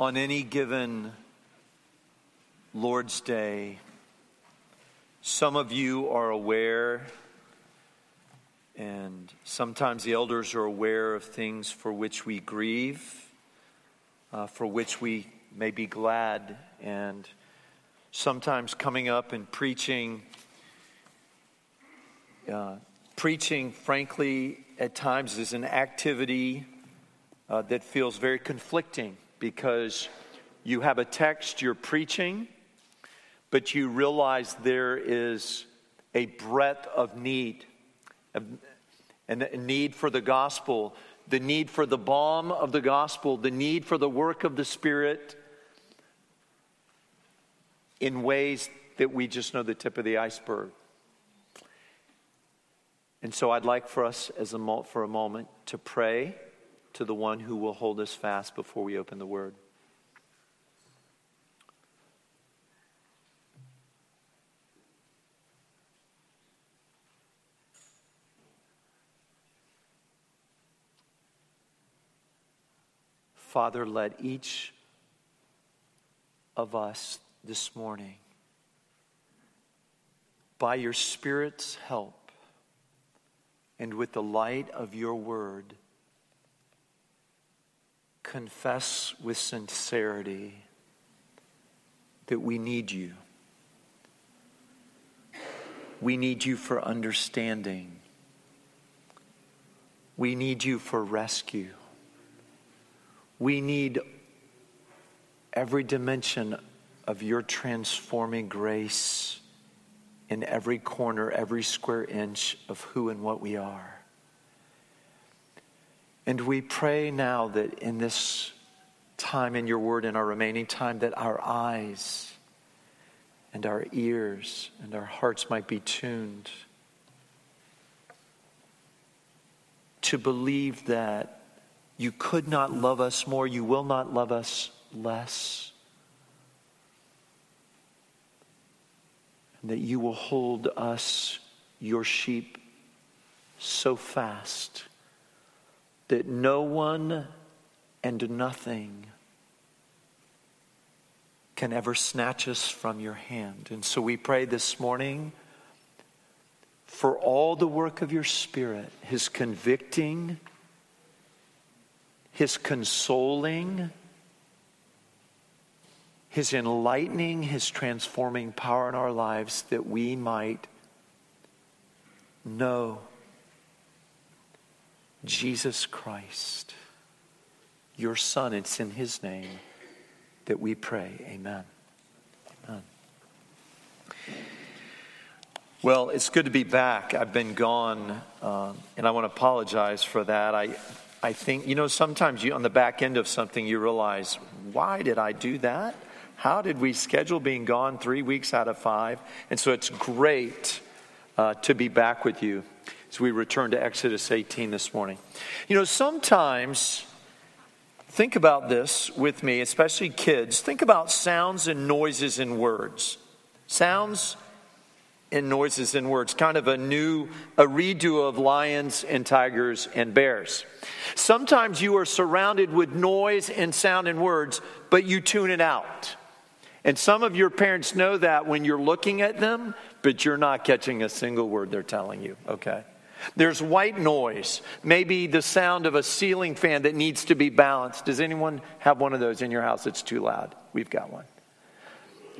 on any given Lord's Day, some of you are aware, and sometimes the elders are aware of things for which we grieve, uh, for which we may be glad, and sometimes coming up and preaching. Uh, preaching, frankly, at times is an activity uh, that feels very conflicting because you have a text you're preaching, but you realize there is a breadth of need, and a need for the gospel, the need for the balm of the gospel, the need for the work of the Spirit in ways that we just know the tip of the iceberg. And so I'd like for us as a, for a moment to pray to the one who will hold us fast before we open the word. Father, let each of us this morning, by your Spirit's help and with the light of your word, confess with sincerity that we need you. We need you for understanding. We need you for rescue. We need every dimension of your transforming grace in every corner, every square inch of who and what we are. And we pray now that in this time in your word, in our remaining time, that our eyes and our ears and our hearts might be tuned to believe that you could not love us more, you will not love us less. And that you will hold us, your sheep, so fast that no one and nothing can ever snatch us from your hand. And so we pray this morning for all the work of your Spirit, His convicting, His consoling, His enlightening, His transforming power in our lives that we might know Jesus Christ, your Son. It's in His name that we pray. Amen. Amen. Well, it's good to be back. I've been gone, uh, and I want to apologize for that. I, I think, you know, sometimes you, on the back end of something, you realize, why did I do that? How did we schedule being gone three weeks out of five? And so it's great uh, to be back with you as we return to Exodus 18 this morning. You know, sometimes, think about this with me, especially kids. Think about sounds and noises and words. Sounds and noises and words, kind of a new, a redo of lions and tigers and bears. Sometimes you are surrounded with noise and sound and words, but you tune it out. And some of your parents know that when you're looking at them, but you're not catching a single word they're telling you, okay? There's white noise, maybe the sound of a ceiling fan that needs to be balanced. Does anyone have one of those in your house that's too loud? We've got one.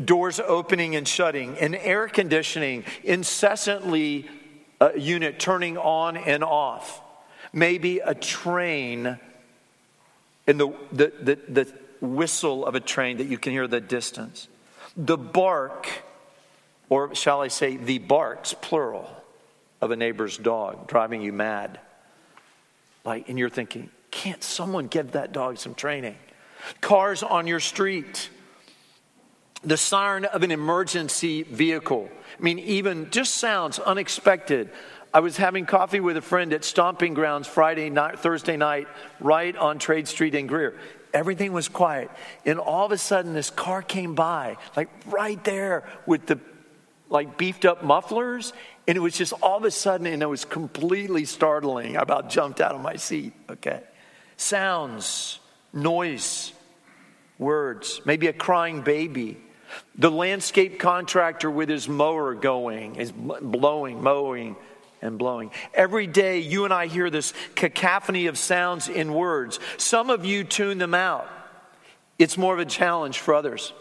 Doors opening and shutting, and air conditioning incessantly a unit turning on and off. Maybe a train and the, the, the, the whistle of a train that you can hear the distance. The bark, or shall I say, the barks, plural of a neighbor's dog driving you mad. Like, and you're thinking, can't someone give that dog some training? Cars on your street, the siren of an emergency vehicle. I mean, even just sounds unexpected. I was having coffee with a friend at Stomping Grounds Friday night, Thursday night, right on Trade Street in Greer. Everything was quiet. And all of a sudden, this car came by, like right there with the like beefed up mufflers. And it was just all of a sudden, and it was completely startling. I about jumped out of my seat, okay? Sounds, noise, words. Maybe a crying baby. The landscape contractor with his mower going, is blowing, mowing, and blowing. Every day, you and I hear this cacophony of sounds in words. Some of you tune them out. It's more of a challenge for others.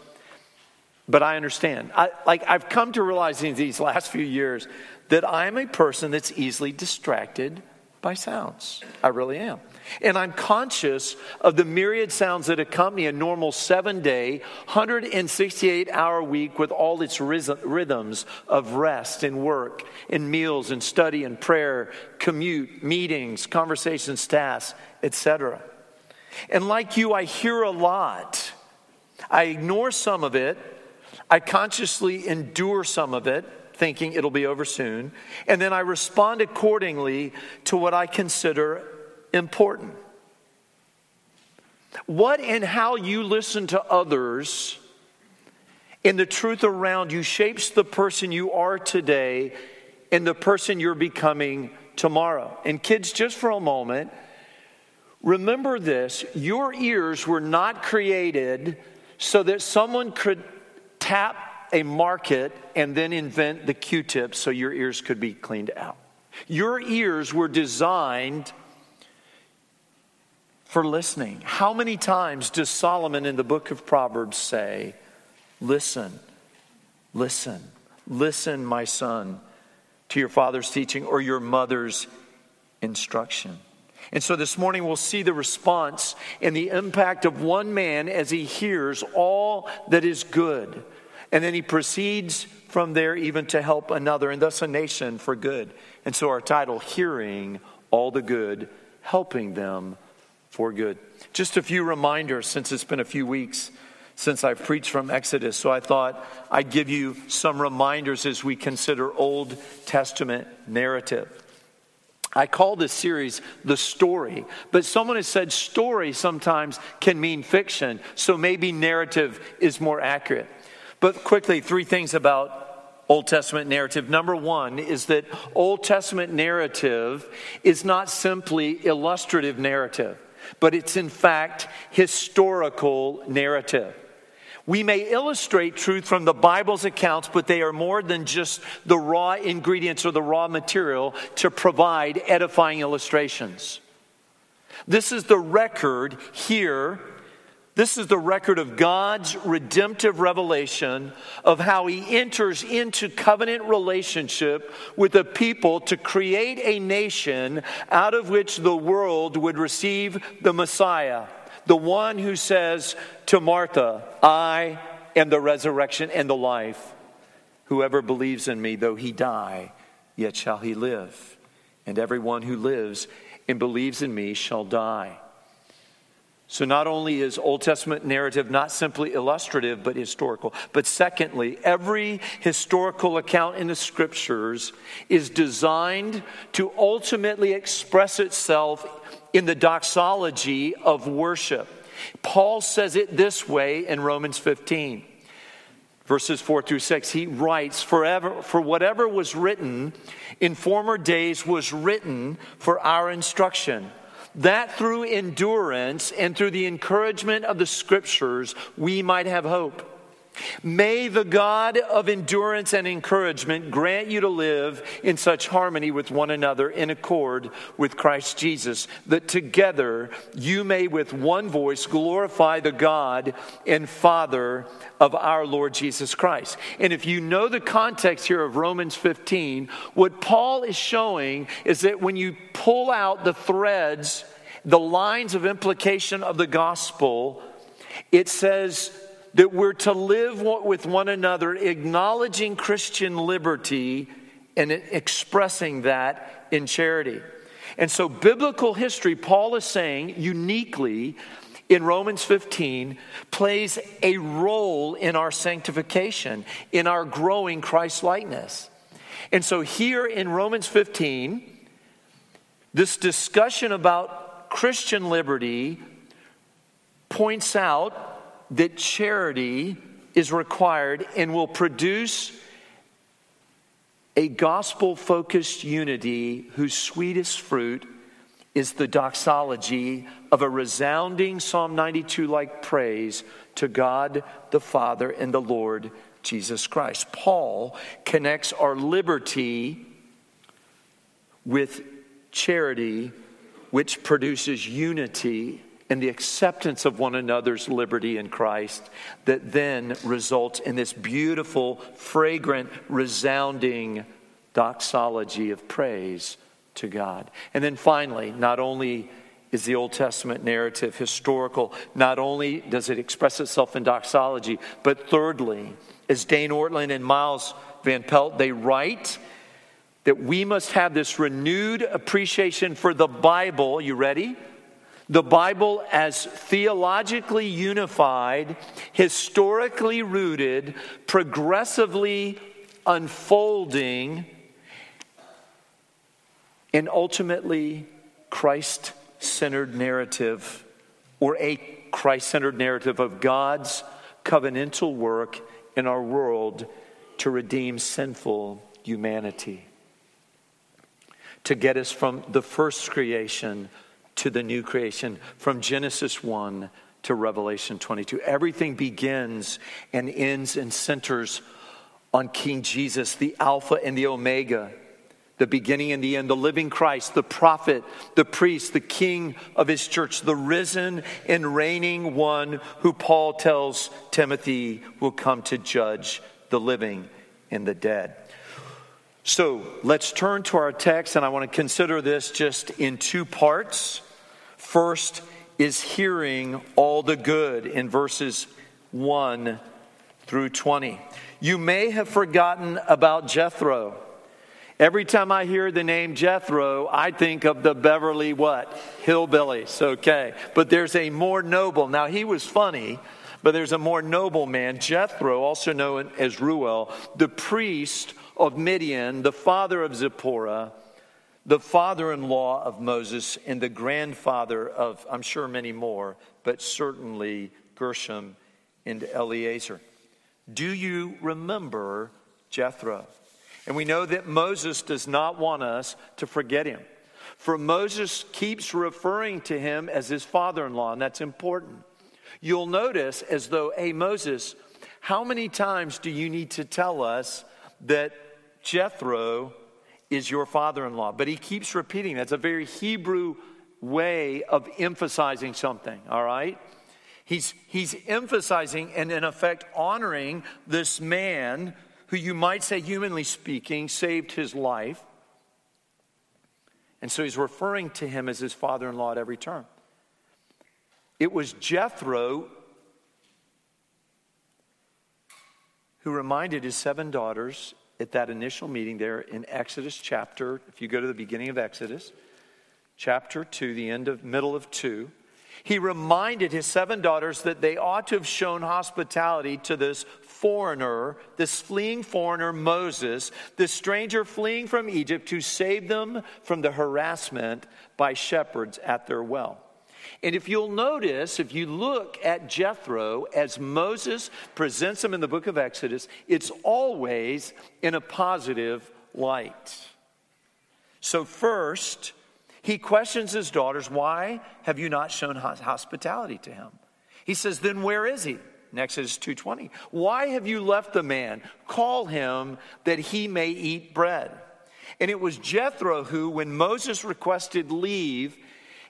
But I understand. I, like I've come to realize in these last few years that I'm a person that's easily distracted by sounds. I really am. And I'm conscious of the myriad sounds that accompany a normal seven day, 168 hour week with all its rhythms of rest and work and meals and study and prayer, commute, meetings, conversations, tasks, etc. And like you, I hear a lot. I ignore some of it. I consciously endure some of it thinking it'll be over soon. And then I respond accordingly to what I consider important. What and how you listen to others and the truth around you shapes the person you are today and the person you're becoming tomorrow. And kids, just for a moment, remember this your ears were not created so that someone could tap a market and then invent the Q tip so your ears could be cleaned out. Your ears were designed for listening. How many times does Solomon in the book of Proverbs say, Listen, listen, listen, my son, to your father's teaching or your mother's instruction? And so this morning we'll see the response and the impact of one man as he hears all that is good and then he proceeds from there even to help another, and thus a nation for good. And so our title, Hearing All the Good, Helping Them for Good. Just a few reminders since it's been a few weeks since I've preached from Exodus. So I thought I'd give you some reminders as we consider Old Testament narrative. I call this series The Story, but someone has said story sometimes can mean fiction, so maybe narrative is more accurate. But quickly, three things about Old Testament narrative. Number one is that Old Testament narrative is not simply illustrative narrative, but it's in fact historical narrative. We may illustrate truth from the Bible's accounts, but they are more than just the raw ingredients or the raw material to provide edifying illustrations. This is the record here this is the record of God's redemptive revelation of how he enters into covenant relationship with the people to create a nation out of which the world would receive the Messiah, the one who says to Martha, I am the resurrection and the life. Whoever believes in me, though he die, yet shall he live. And everyone who lives and believes in me shall die. So, not only is Old Testament narrative not simply illustrative, but historical. But secondly, every historical account in the scriptures is designed to ultimately express itself in the doxology of worship. Paul says it this way in Romans 15 verses 4 through 6 he writes forever for whatever was written in former days was written for our instruction that through endurance and through the encouragement of the scriptures, we might have hope. May the God of endurance and encouragement grant you to live in such harmony with one another in accord with Christ Jesus, that together you may with one voice glorify the God and Father of our Lord Jesus Christ. And if you know the context here of Romans 15, what Paul is showing is that when you pull out the threads, the lines of implication of the gospel, it says, that we're to live with one another, acknowledging Christian liberty and expressing that in charity. And so, biblical history, Paul is saying uniquely in Romans 15, plays a role in our sanctification, in our growing Christ likeness. And so, here in Romans 15, this discussion about Christian liberty points out that charity is required and will produce a gospel focused unity whose sweetest fruit is the doxology of a resounding Psalm 92 like praise to God the Father and the Lord Jesus Christ. Paul connects our liberty with charity, which produces unity and the acceptance of one another's liberty in Christ, that then results in this beautiful, fragrant, resounding doxology of praise to God. And then finally, not only is the Old Testament narrative historical, not only does it express itself in doxology, but thirdly, as Dane Ortlund and Miles Van Pelt, they write that we must have this renewed appreciation for the Bible. You ready? The Bible as theologically unified, historically rooted, progressively unfolding, and ultimately Christ centered narrative or a Christ centered narrative of God's covenantal work in our world to redeem sinful humanity, to get us from the first creation to the new creation, from Genesis 1 to Revelation 22. Everything begins and ends and centers on King Jesus, the Alpha and the Omega the beginning and the end, the living Christ, the prophet, the priest, the king of his church, the risen and reigning one who Paul tells Timothy will come to judge the living and the dead. So let's turn to our text, and I want to consider this just in two parts. First is hearing all the good in verses 1 through 20. You may have forgotten about Jethro Every time I hear the name Jethro, I think of the Beverly what? Hillbillies, okay. But there's a more noble, now he was funny, but there's a more noble man, Jethro, also known as Reuel, the priest of Midian, the father of Zipporah, the father in law of Moses, and the grandfather of, I'm sure, many more, but certainly Gershom and Eleazar. Do you remember Jethro? And we know that Moses does not want us to forget him. For Moses keeps referring to him as his father in law, and that's important. You'll notice as though, hey, Moses, how many times do you need to tell us that Jethro is your father in law? But he keeps repeating that's a very Hebrew way of emphasizing something, all right? He's, he's emphasizing and, in effect, honoring this man who you might say, humanly speaking, saved his life. And so he's referring to him as his father in law at every turn. It was Jethro who reminded his seven daughters at that initial meeting there in Exodus chapter, if you go to the beginning of Exodus, chapter 2, the end of middle of 2, he reminded his seven daughters that they ought to have shown hospitality to this foreigner, this fleeing foreigner, Moses, this stranger fleeing from Egypt who saved them from the harassment by shepherds at their well. And if you'll notice, if you look at Jethro as Moses presents him in the book of Exodus, it's always in a positive light. So, first, he questions his daughters, Why have you not shown hospitality to him? He says, Then where is he? In Exodus 2:20. Why have you left the man? Call him that he may eat bread. And it was Jethro who, when Moses requested leave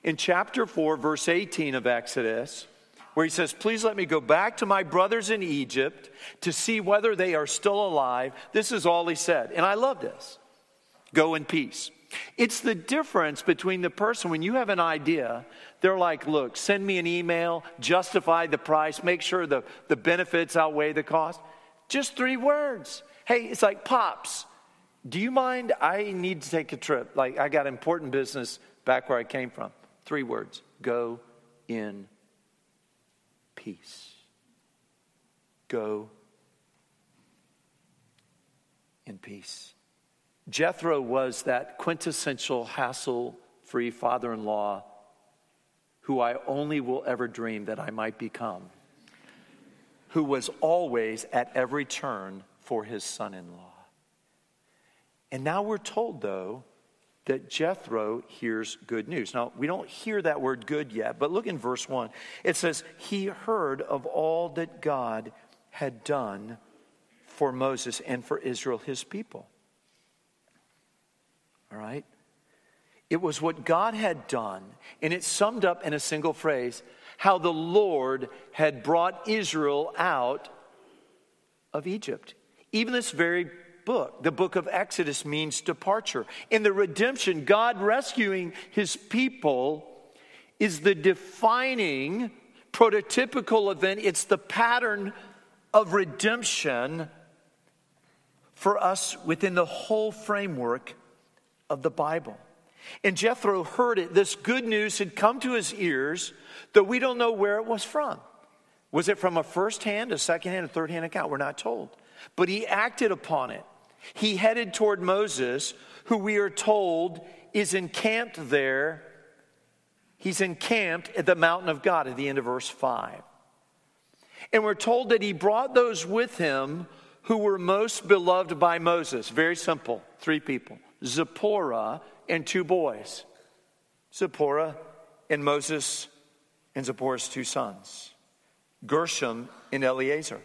in chapter 4, verse 18 of Exodus, where he says, Please let me go back to my brothers in Egypt to see whether they are still alive. This is all he said. And I love this. Go in peace. It's the difference between the person when you have an idea, they're like, look, send me an email, justify the price, make sure the, the benefits outweigh the cost. Just three words. Hey, it's like, Pops, do you mind? I need to take a trip. Like, I got important business back where I came from. Three words go in peace. Go in peace. Jethro was that quintessential hassle free father in law who I only will ever dream that I might become, who was always at every turn for his son in law. And now we're told, though, that Jethro hears good news. Now, we don't hear that word good yet, but look in verse 1. It says, He heard of all that God had done for Moses and for Israel, his people. All right? It was what God had done, and it's summed up in a single phrase how the Lord had brought Israel out of Egypt. Even this very book, the book of Exodus, means departure. In the redemption, God rescuing his people is the defining prototypical event, it's the pattern of redemption for us within the whole framework of the Bible. And Jethro heard it. This good news had come to his ears, though we don't know where it was from. Was it from a first hand, a second hand, a third hand account? We're not told. But he acted upon it. He headed toward Moses, who we are told is encamped there. He's encamped at the mountain of God at the end of verse 5. And we're told that he brought those with him who were most beloved by Moses. Very simple, three people Zipporah and two boys Zipporah and Moses and Zipporah's two sons, Gershom and Eleazar.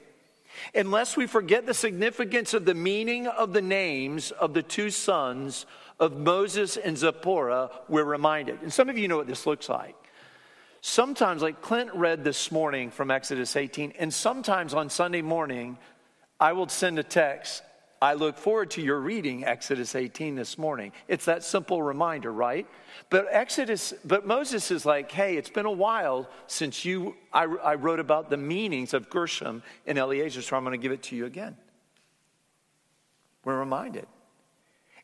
Unless we forget the significance of the meaning of the names of the two sons of Moses and Zipporah, we're reminded. And some of you know what this looks like. Sometimes, like Clint read this morning from Exodus 18, and sometimes on Sunday morning, I will send a text. I look forward to your reading Exodus 18 this morning. It's that simple reminder, right? But Exodus, but Moses is like, hey, it's been a while since you, I, I wrote about the meanings of Gershom and Eleazar, so I'm going to give it to you again. We're reminded.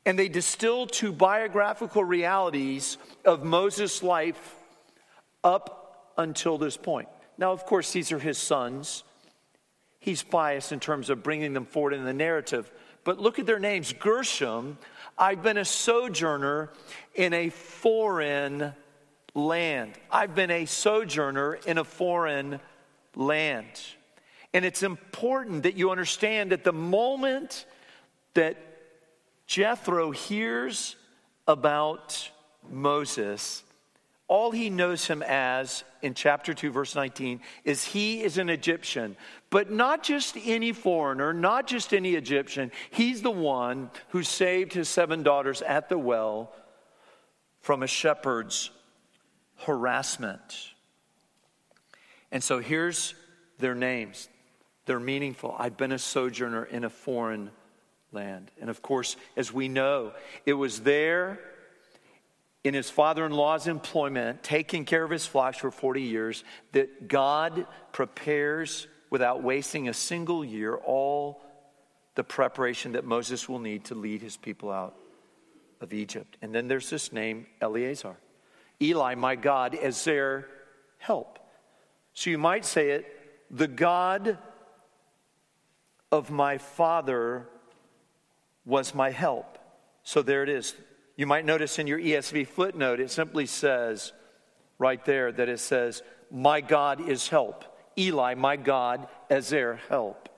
And they distill two biographical realities of Moses' life up until this point. Now, of course, these are his sons. He's biased in terms of bringing them forward in the narrative. But look at their names Gershom I've been a sojourner in a foreign land. I've been a sojourner in a foreign land. And it's important that you understand that the moment that Jethro hears about Moses, all he knows him as in chapter 2, verse 19, is he is an Egyptian. But not just any foreigner, not just any Egyptian. He's the one who saved his seven daughters at the well from a shepherd's harassment. And so here's their names. They're meaningful. I've been a sojourner in a foreign land. And of course, as we know, it was there in his father in law's employment, taking care of his flocks for 40 years, that God prepares without wasting a single year all the preparation that Moses will need to lead his people out of Egypt. And then there's this name, Eleazar. Eli, my God, as their help. So you might say it the God of my father was my help. So there it is. You might notice in your ESV footnote, it simply says right there that it says, My God is help. Eli, my God, as their help.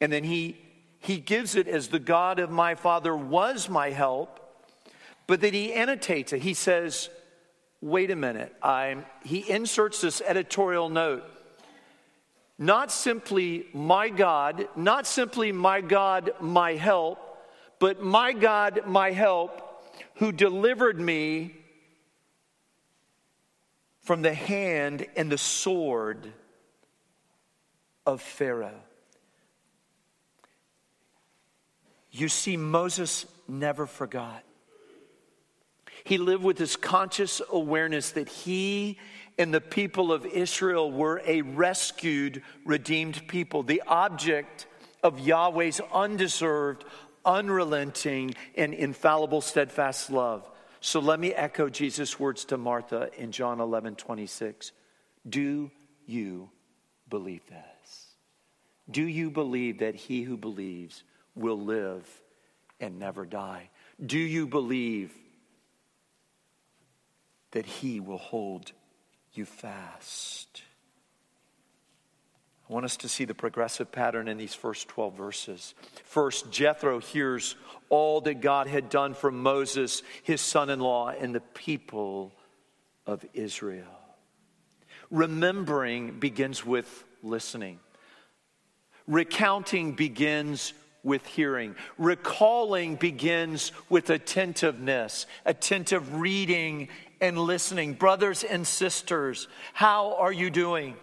And then he, he gives it as the God of my father was my help, but then he annotates it. He says, Wait a minute. I'm, he inserts this editorial note. Not simply my God, not simply my God, my help, but my God, my help who delivered me from the hand and the sword of Pharaoh. You see, Moses never forgot. He lived with this conscious awareness that he and the people of Israel were a rescued, redeemed people, the object of Yahweh's undeserved, unrelenting, and infallible, steadfast love. So let me echo Jesus' words to Martha in John 11 26. Do you believe this? Do you believe that he who believes will live and never die? Do you believe that he will hold you fast? I want us to see the progressive pattern in these first 12 verses. First, Jethro hears all that God had done for Moses, his son in law, and the people of Israel. Remembering begins with listening, recounting begins with hearing, recalling begins with attentiveness, attentive reading and listening. Brothers and sisters, how are you doing?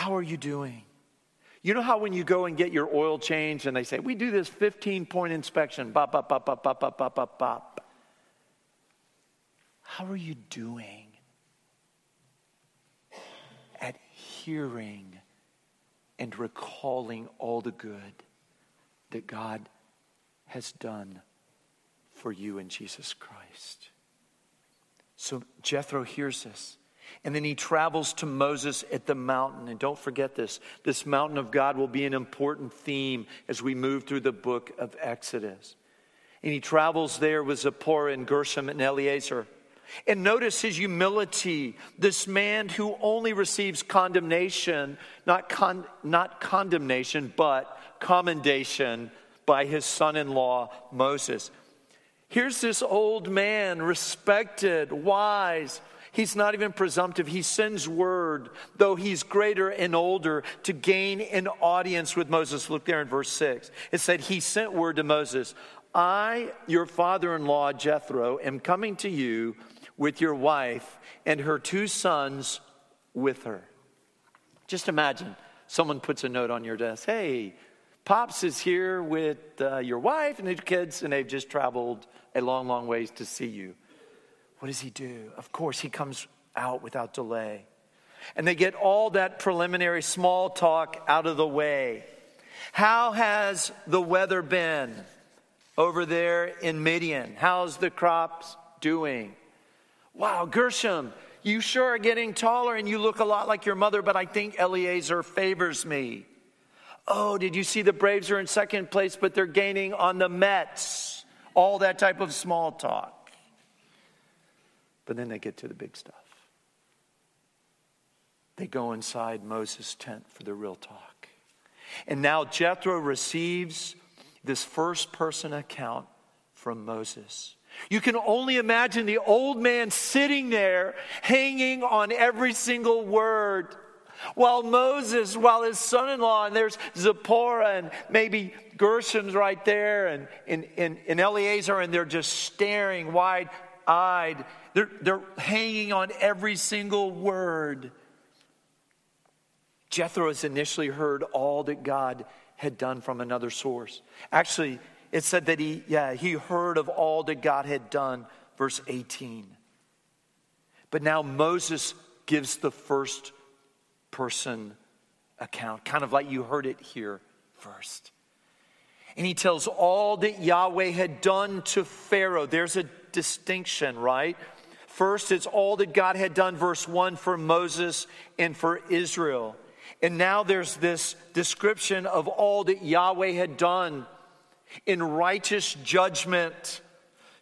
How are you doing? You know how when you go and get your oil changed and they say, we do this 15 point inspection, bop, bop, bop, bop, bop, bop, bop, bop, bop. How are you doing at hearing and recalling all the good that God has done for you in Jesus Christ? So Jethro hears this. And then he travels to Moses at the mountain. And don't forget this this mountain of God will be an important theme as we move through the book of Exodus. And he travels there with Zipporah and Gershom and Eleazar. And notice his humility. This man who only receives condemnation, not, con- not condemnation, but commendation by his son in law, Moses. Here's this old man, respected, wise, He's not even presumptive. He sends word, though he's greater and older, to gain an audience with Moses. Look there in verse 6. It said, He sent word to Moses I, your father in law, Jethro, am coming to you with your wife and her two sons with her. Just imagine someone puts a note on your desk Hey, Pops is here with uh, your wife and your kids, and they've just traveled a long, long ways to see you. What does he do? Of course, he comes out without delay. And they get all that preliminary small talk out of the way. How has the weather been over there in Midian? How's the crops doing? Wow, Gershom, you sure are getting taller and you look a lot like your mother, but I think Eleazar favors me. Oh, did you see the Braves are in second place, but they're gaining on the Mets? All that type of small talk. But then they get to the big stuff. They go inside Moses' tent for the real talk. And now Jethro receives this first person account from Moses. You can only imagine the old man sitting there hanging on every single word. While Moses, while his son in law, and there's Zipporah and maybe Gershom's right there and, and, and, and Eleazar, and they're just staring wide eyed they're, they're hanging on every single word. Jethro has initially heard all that God had done from another source. Actually, it said that he, yeah, he heard of all that God had done, verse 18. But now Moses gives the first person account, kind of like you heard it here first. And he tells all that Yahweh had done to Pharaoh. There's a distinction, right? First, it's all that God had done, verse 1, for Moses and for Israel. And now there's this description of all that Yahweh had done in righteous judgment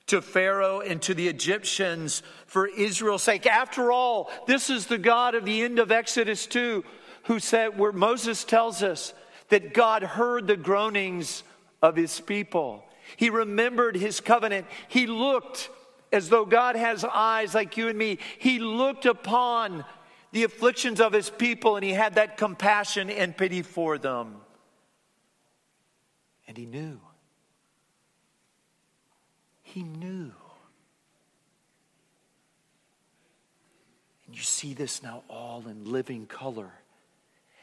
to Pharaoh and to the Egyptians for Israel's sake. After all, this is the God of the end of Exodus 2 who said, where Moses tells us that God heard the groanings of his people. He remembered his covenant. He looked as though God has eyes like you and me. He looked upon the afflictions of his people and he had that compassion and pity for them. And he knew. He knew. And you see this now all in living color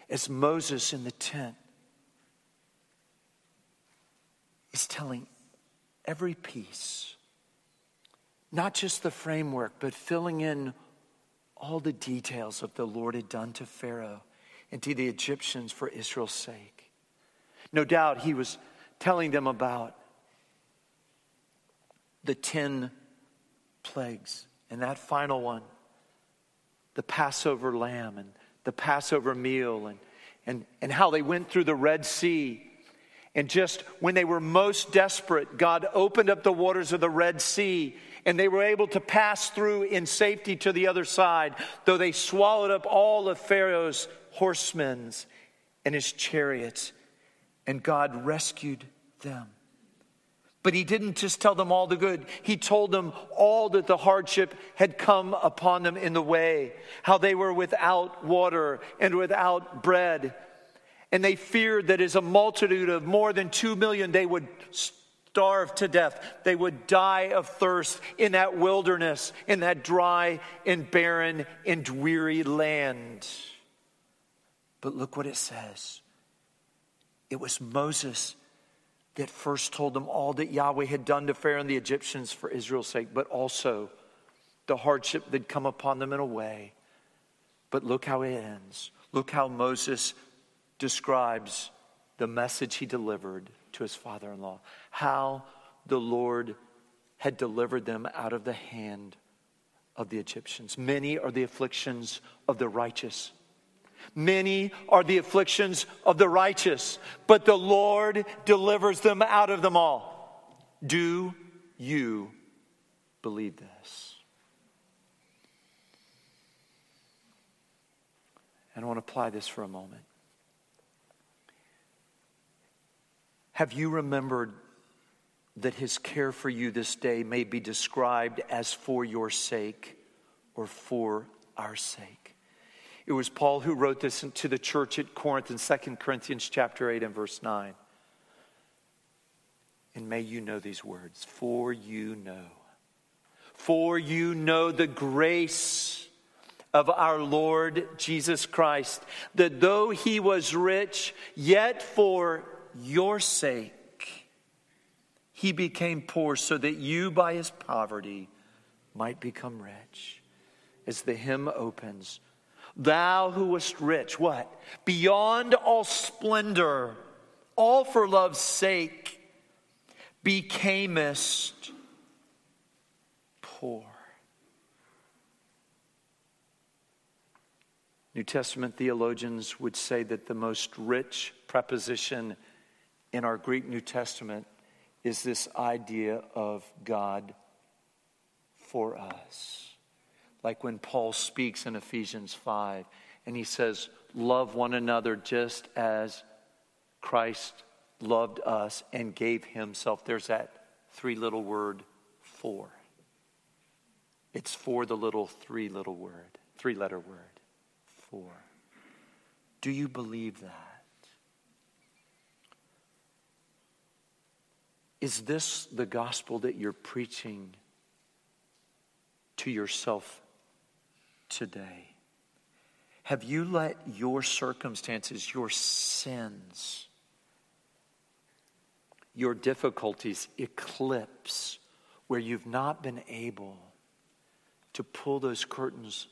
as Moses in the tent is telling every piece not just the framework, but filling in all the details of the Lord had done to Pharaoh and to the Egyptians for Israel's sake. No doubt he was telling them about the 10 plagues and that final one, the Passover lamb and the Passover meal, and, and, and how they went through the Red Sea And just when they were most desperate, God opened up the waters of the Red Sea and they were able to pass through in safety to the other side, though they swallowed up all of Pharaoh's horsemen and his chariots. And God rescued them. But he didn't just tell them all the good. He told them all that the hardship had come upon them in the way, how they were without water and without bread. And they feared that as a multitude of more than two million, they would starve to death. They would die of thirst in that wilderness, in that dry and barren and weary land. But look what it says it was Moses that first told them all that Yahweh had done to Pharaoh and the Egyptians for Israel's sake, but also the hardship that come upon them in a way. But look how it ends. Look how Moses describes the message he delivered to his father in law. How the Lord had delivered them out of the hand of the Egyptians. Many are the afflictions of the righteous Many are the afflictions of the righteous, but the Lord delivers them out of them all. Do you believe this? And I want to apply this for a moment. Have you remembered that his care for you this day may be described as for your sake or for our sake? It was Paul who wrote this to the church at Corinth in 2 Corinthians chapter 8 and verse 9. And may you know these words, for you know. For you know the grace of our Lord Jesus Christ, that though he was rich, yet for your sake he became poor, so that you by his poverty might become rich. As the hymn opens, Thou who wast rich, what? Beyond all splendor, all for love's sake, becamest poor. New Testament theologians would say that the most rich preposition in our Greek New Testament is this idea of God for us like when Paul speaks in Ephesians 5 and he says, Love one another just as Christ loved us and gave himself. There's that three little word, for. It's for the little three little word, three letter word, for. Do you believe that? Is this the gospel that you're preaching to yourself today? Have you let your circumstances, your sins, your difficulties eclipse where you've not been able to pull those curtains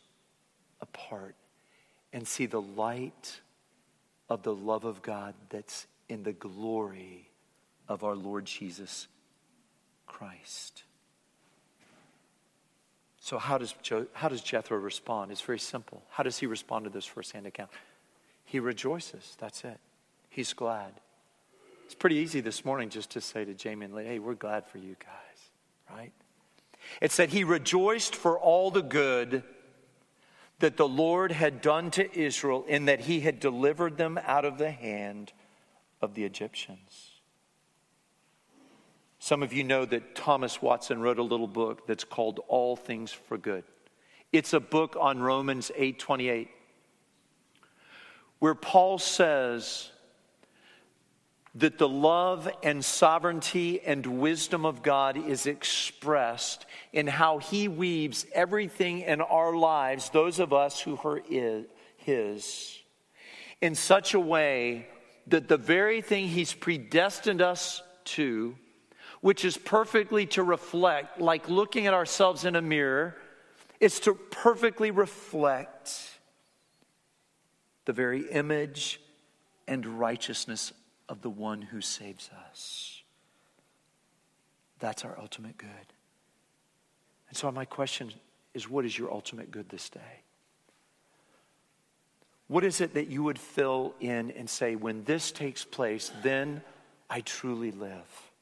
apart and see the light of the love of God that's in the glory of our Lord Jesus Christ? So, how does, jo- how does Jethro respond? It's very simple. How does he respond to this firsthand account? He rejoices. That's it. He's glad. It's pretty easy this morning just to say to Jamie and Lee, hey, we're glad for you guys, right? It said he rejoiced for all the good that the Lord had done to Israel in that he had delivered them out of the hand of the Egyptians. Some of you know that Thomas Watson wrote a little book that's called All Things for Good. It's a book on Romans 8:28 where Paul says that the love and sovereignty and wisdom of God is expressed in how he weaves everything in our lives, those of us who are his, in such a way that the very thing he's predestined us to which is perfectly to reflect, like looking at ourselves in a mirror, is to perfectly reflect the very image and righteousness of the one who saves us. That's our ultimate good. And so, my question is what is your ultimate good this day? What is it that you would fill in and say, when this takes place, then I truly live?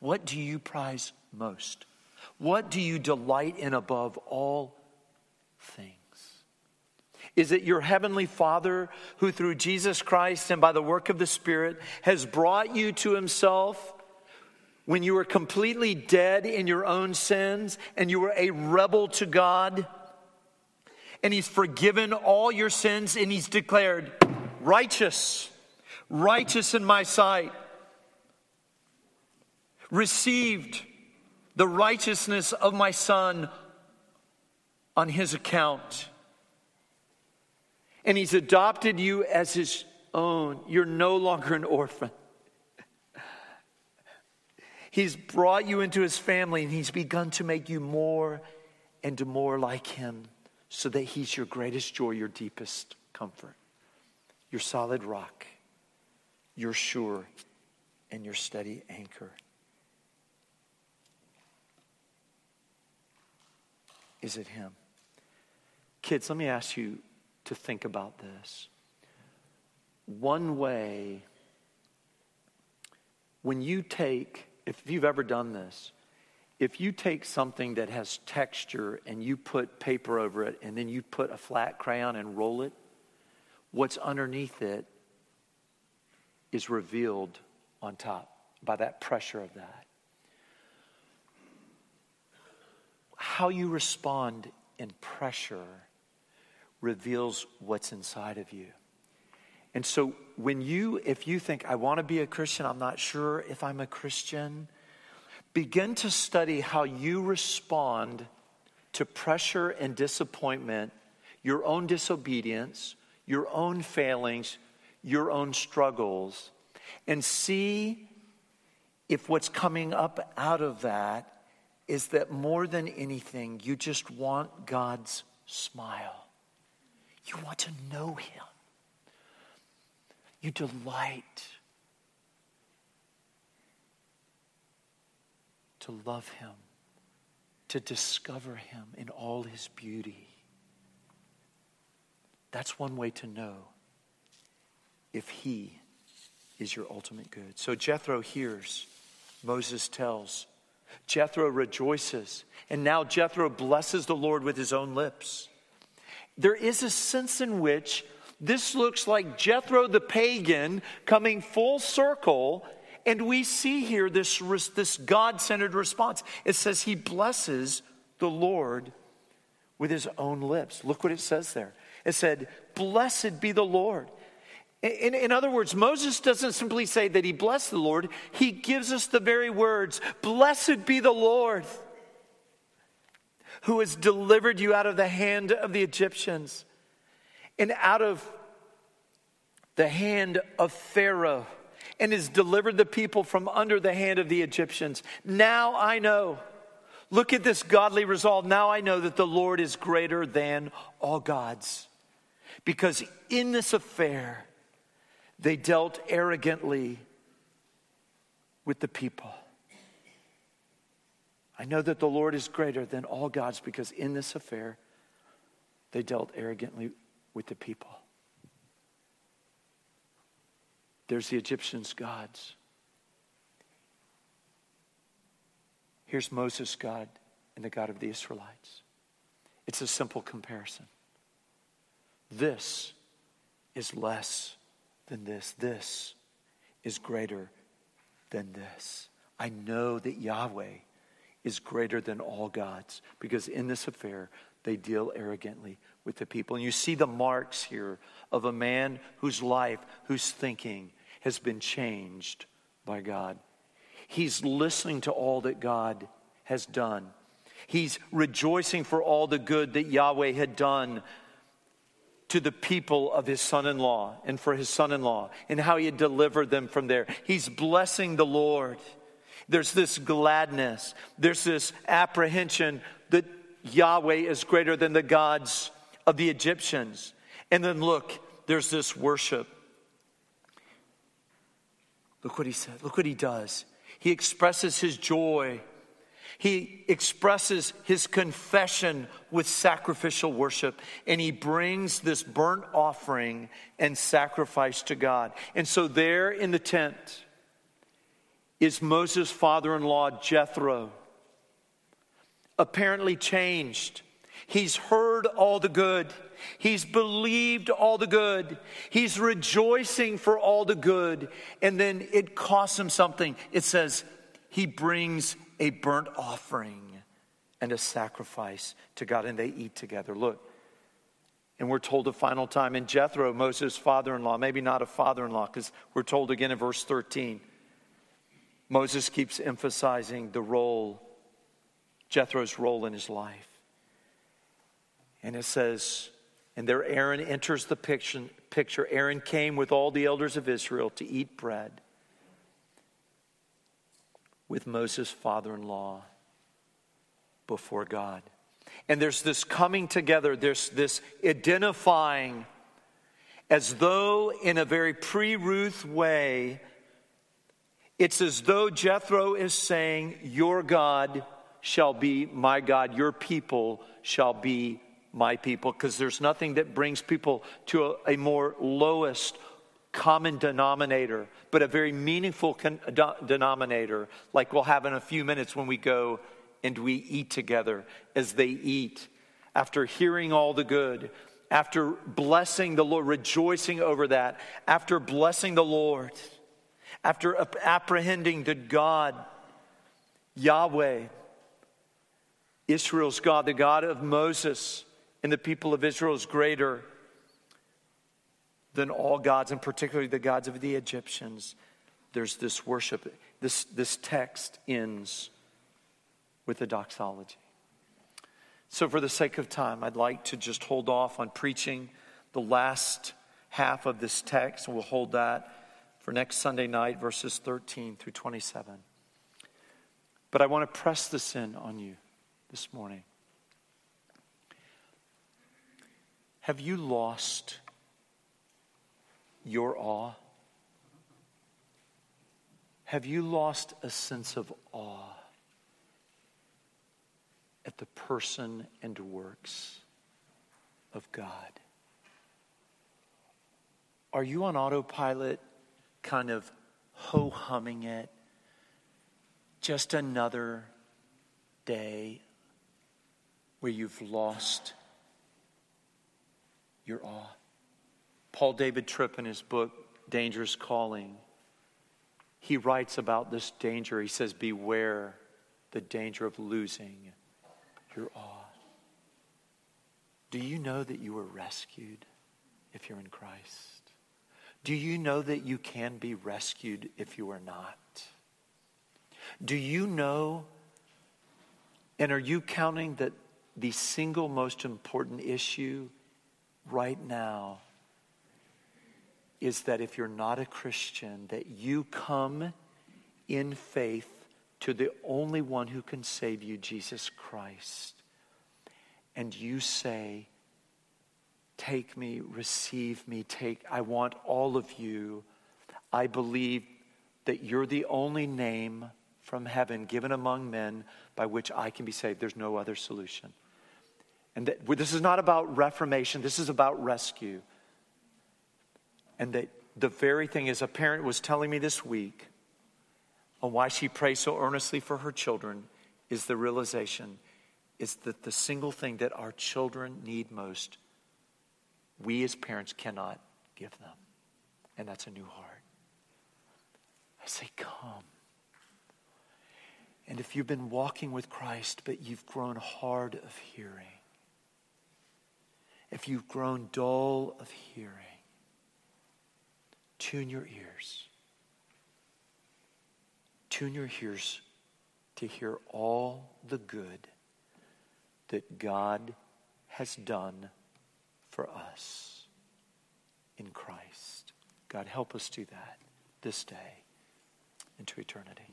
What do you prize most? What do you delight in above all things? Is it your heavenly Father who, through Jesus Christ and by the work of the Spirit, has brought you to Himself when you were completely dead in your own sins and you were a rebel to God? And He's forgiven all your sins and He's declared righteous, righteous in my sight, received the righteousness of my Son on His account and He's adopted you as His own. You're no longer an orphan. He's brought you into His family and He's begun to make you more and more like Him so that He's your greatest joy, your deepest comfort, your solid rock, your sure and your steady anchor. Is it Him? Kids, let me ask you to think about this. One way, when you take, if you've ever done this, if you take something that has texture and you put paper over it and then you put a flat crayon and roll it, what's underneath it is revealed on top by that pressure of that. How you respond in pressure reveals what's inside of you. And so when you, if you think, I want to be a Christian, I'm not sure if I'm a Christian, begin to study how you respond to pressure and disappointment, your own disobedience, your own failings, your own struggles, and see if what's coming up out of that is that more than anything, you just want God's smile. You want to know Him. You delight to love Him, to discover Him in all His beauty. That's one way to know if He is your ultimate good. So Jethro hears, Moses tells. Jethro rejoices. And now Jethro blesses the Lord with his own lips there is a sense in which this looks like Jethro the pagan coming full circle. And we see here this, this God centered response. It says he blesses the Lord with his own lips. Look what it says there. It said, Blessed be the Lord. In, in, other words, Moses doesn't simply say that he blessed the Lord, he gives us the very words Blessed be the Lord who has delivered you out of the hand of the Egyptians and out of the hand of Pharaoh and has delivered the people from under the hand of the Egyptians. Now I know. Look at this godly resolve. Now I know that the Lord is greater than all gods. Because in this affair, they dealt arrogantly with the people. I know that the Lord is greater than all gods because in this affair, they dealt arrogantly with the people. There's the Egyptians' gods. Here's Moses' God and the God of the Israelites. It's a simple comparison. This is less than this. This is greater than this. I know that Yahweh is greater than all gods because in this affair, they deal arrogantly with the people. And you see the marks here of a man whose life, whose thinking has been changed by God. He's listening to all that God has done. He's rejoicing for all the good that Yahweh had done to the people of his son in law and for his son in law and how he had delivered them from there. He's blessing the Lord. There's this gladness, there's this apprehension that Yahweh is greater than the gods of the Egyptians. And then look, there's this worship. Look what he said. Look what he does. He expresses his joy. He expresses his confession with sacrificial worship, and he brings this burnt offering and sacrifice to God. And so, there in the tent, is Moses' father in law, Jethro. Apparently changed. He's heard all the good. He's believed all the good. He's rejoicing for all the good. And then it costs him something. It says, he brings a burnt offering and a sacrifice to God, and they eat together. Look, and we're told a final time in Jethro, Moses' father in law, maybe not a father in law, because we're told again in verse 13. Moses keeps emphasizing the role, Jethro's role in his life. And it says, and there Aaron enters the picture. Aaron came with all the elders of Israel to eat bread with Moses' father in law before God. And there's this coming together, there's this identifying as though, in a very pre Ruth way, it's as though Jethro is saying, Your God shall be my God, your people shall be my people, because there's nothing that brings people to a, a, more lowest common denominator, but a very meaningful con- denominator, like we'll have in a few minutes when we go and we eat together as they eat. After hearing all the good, after blessing the Lord, rejoicing over that, after blessing the Lord, after apprehending that God, Yahweh, Israel's God, the God of Moses and the people of Israel is greater than all gods, and particularly the gods of the Egyptians. There's this worship. This, this text ends with a doxology. So, for the sake of time, I'd like to just hold off on preaching the last half of this text, and we'll hold that for next Sunday night, verses 13 through 27. But I want to press this in on you this morning. Have you lost your awe? Have you lost a sense of awe? at the person and works of God? Are you on autopilot, kind of ho humming it? Just another day where you've lost your awe. Paul David Tripp, in his book, Dangerous Calling, he writes about this danger. He says, Beware the danger of losing your awe. Do you know that you were rescued if you're in Christ? Do you know that you can be rescued if you are not? Do you know and are you counting that the single most important issue right now is that if you're not a Christian, that you come in faith to the only one who can save you, Jesus Christ, and you say, Take me, receive me, take, I want all of you. I believe that you're the only name from heaven given among men by which I can be saved. There's no other solution. And that this is not about reformation, this is about rescue. And that the very thing, as a parent was telling me this week, on why she prays so earnestly for her children is the realization is that the single thing that our children need most, we as parents cannot give them. And that's a new heart. I say, come. And if you've been walking with Christ, but you've grown hard of hearing, if you've grown dull of hearing, tune your ears Tune your ears to hear all the good that God has done for us in Christ. God, help us do that this day into eternity.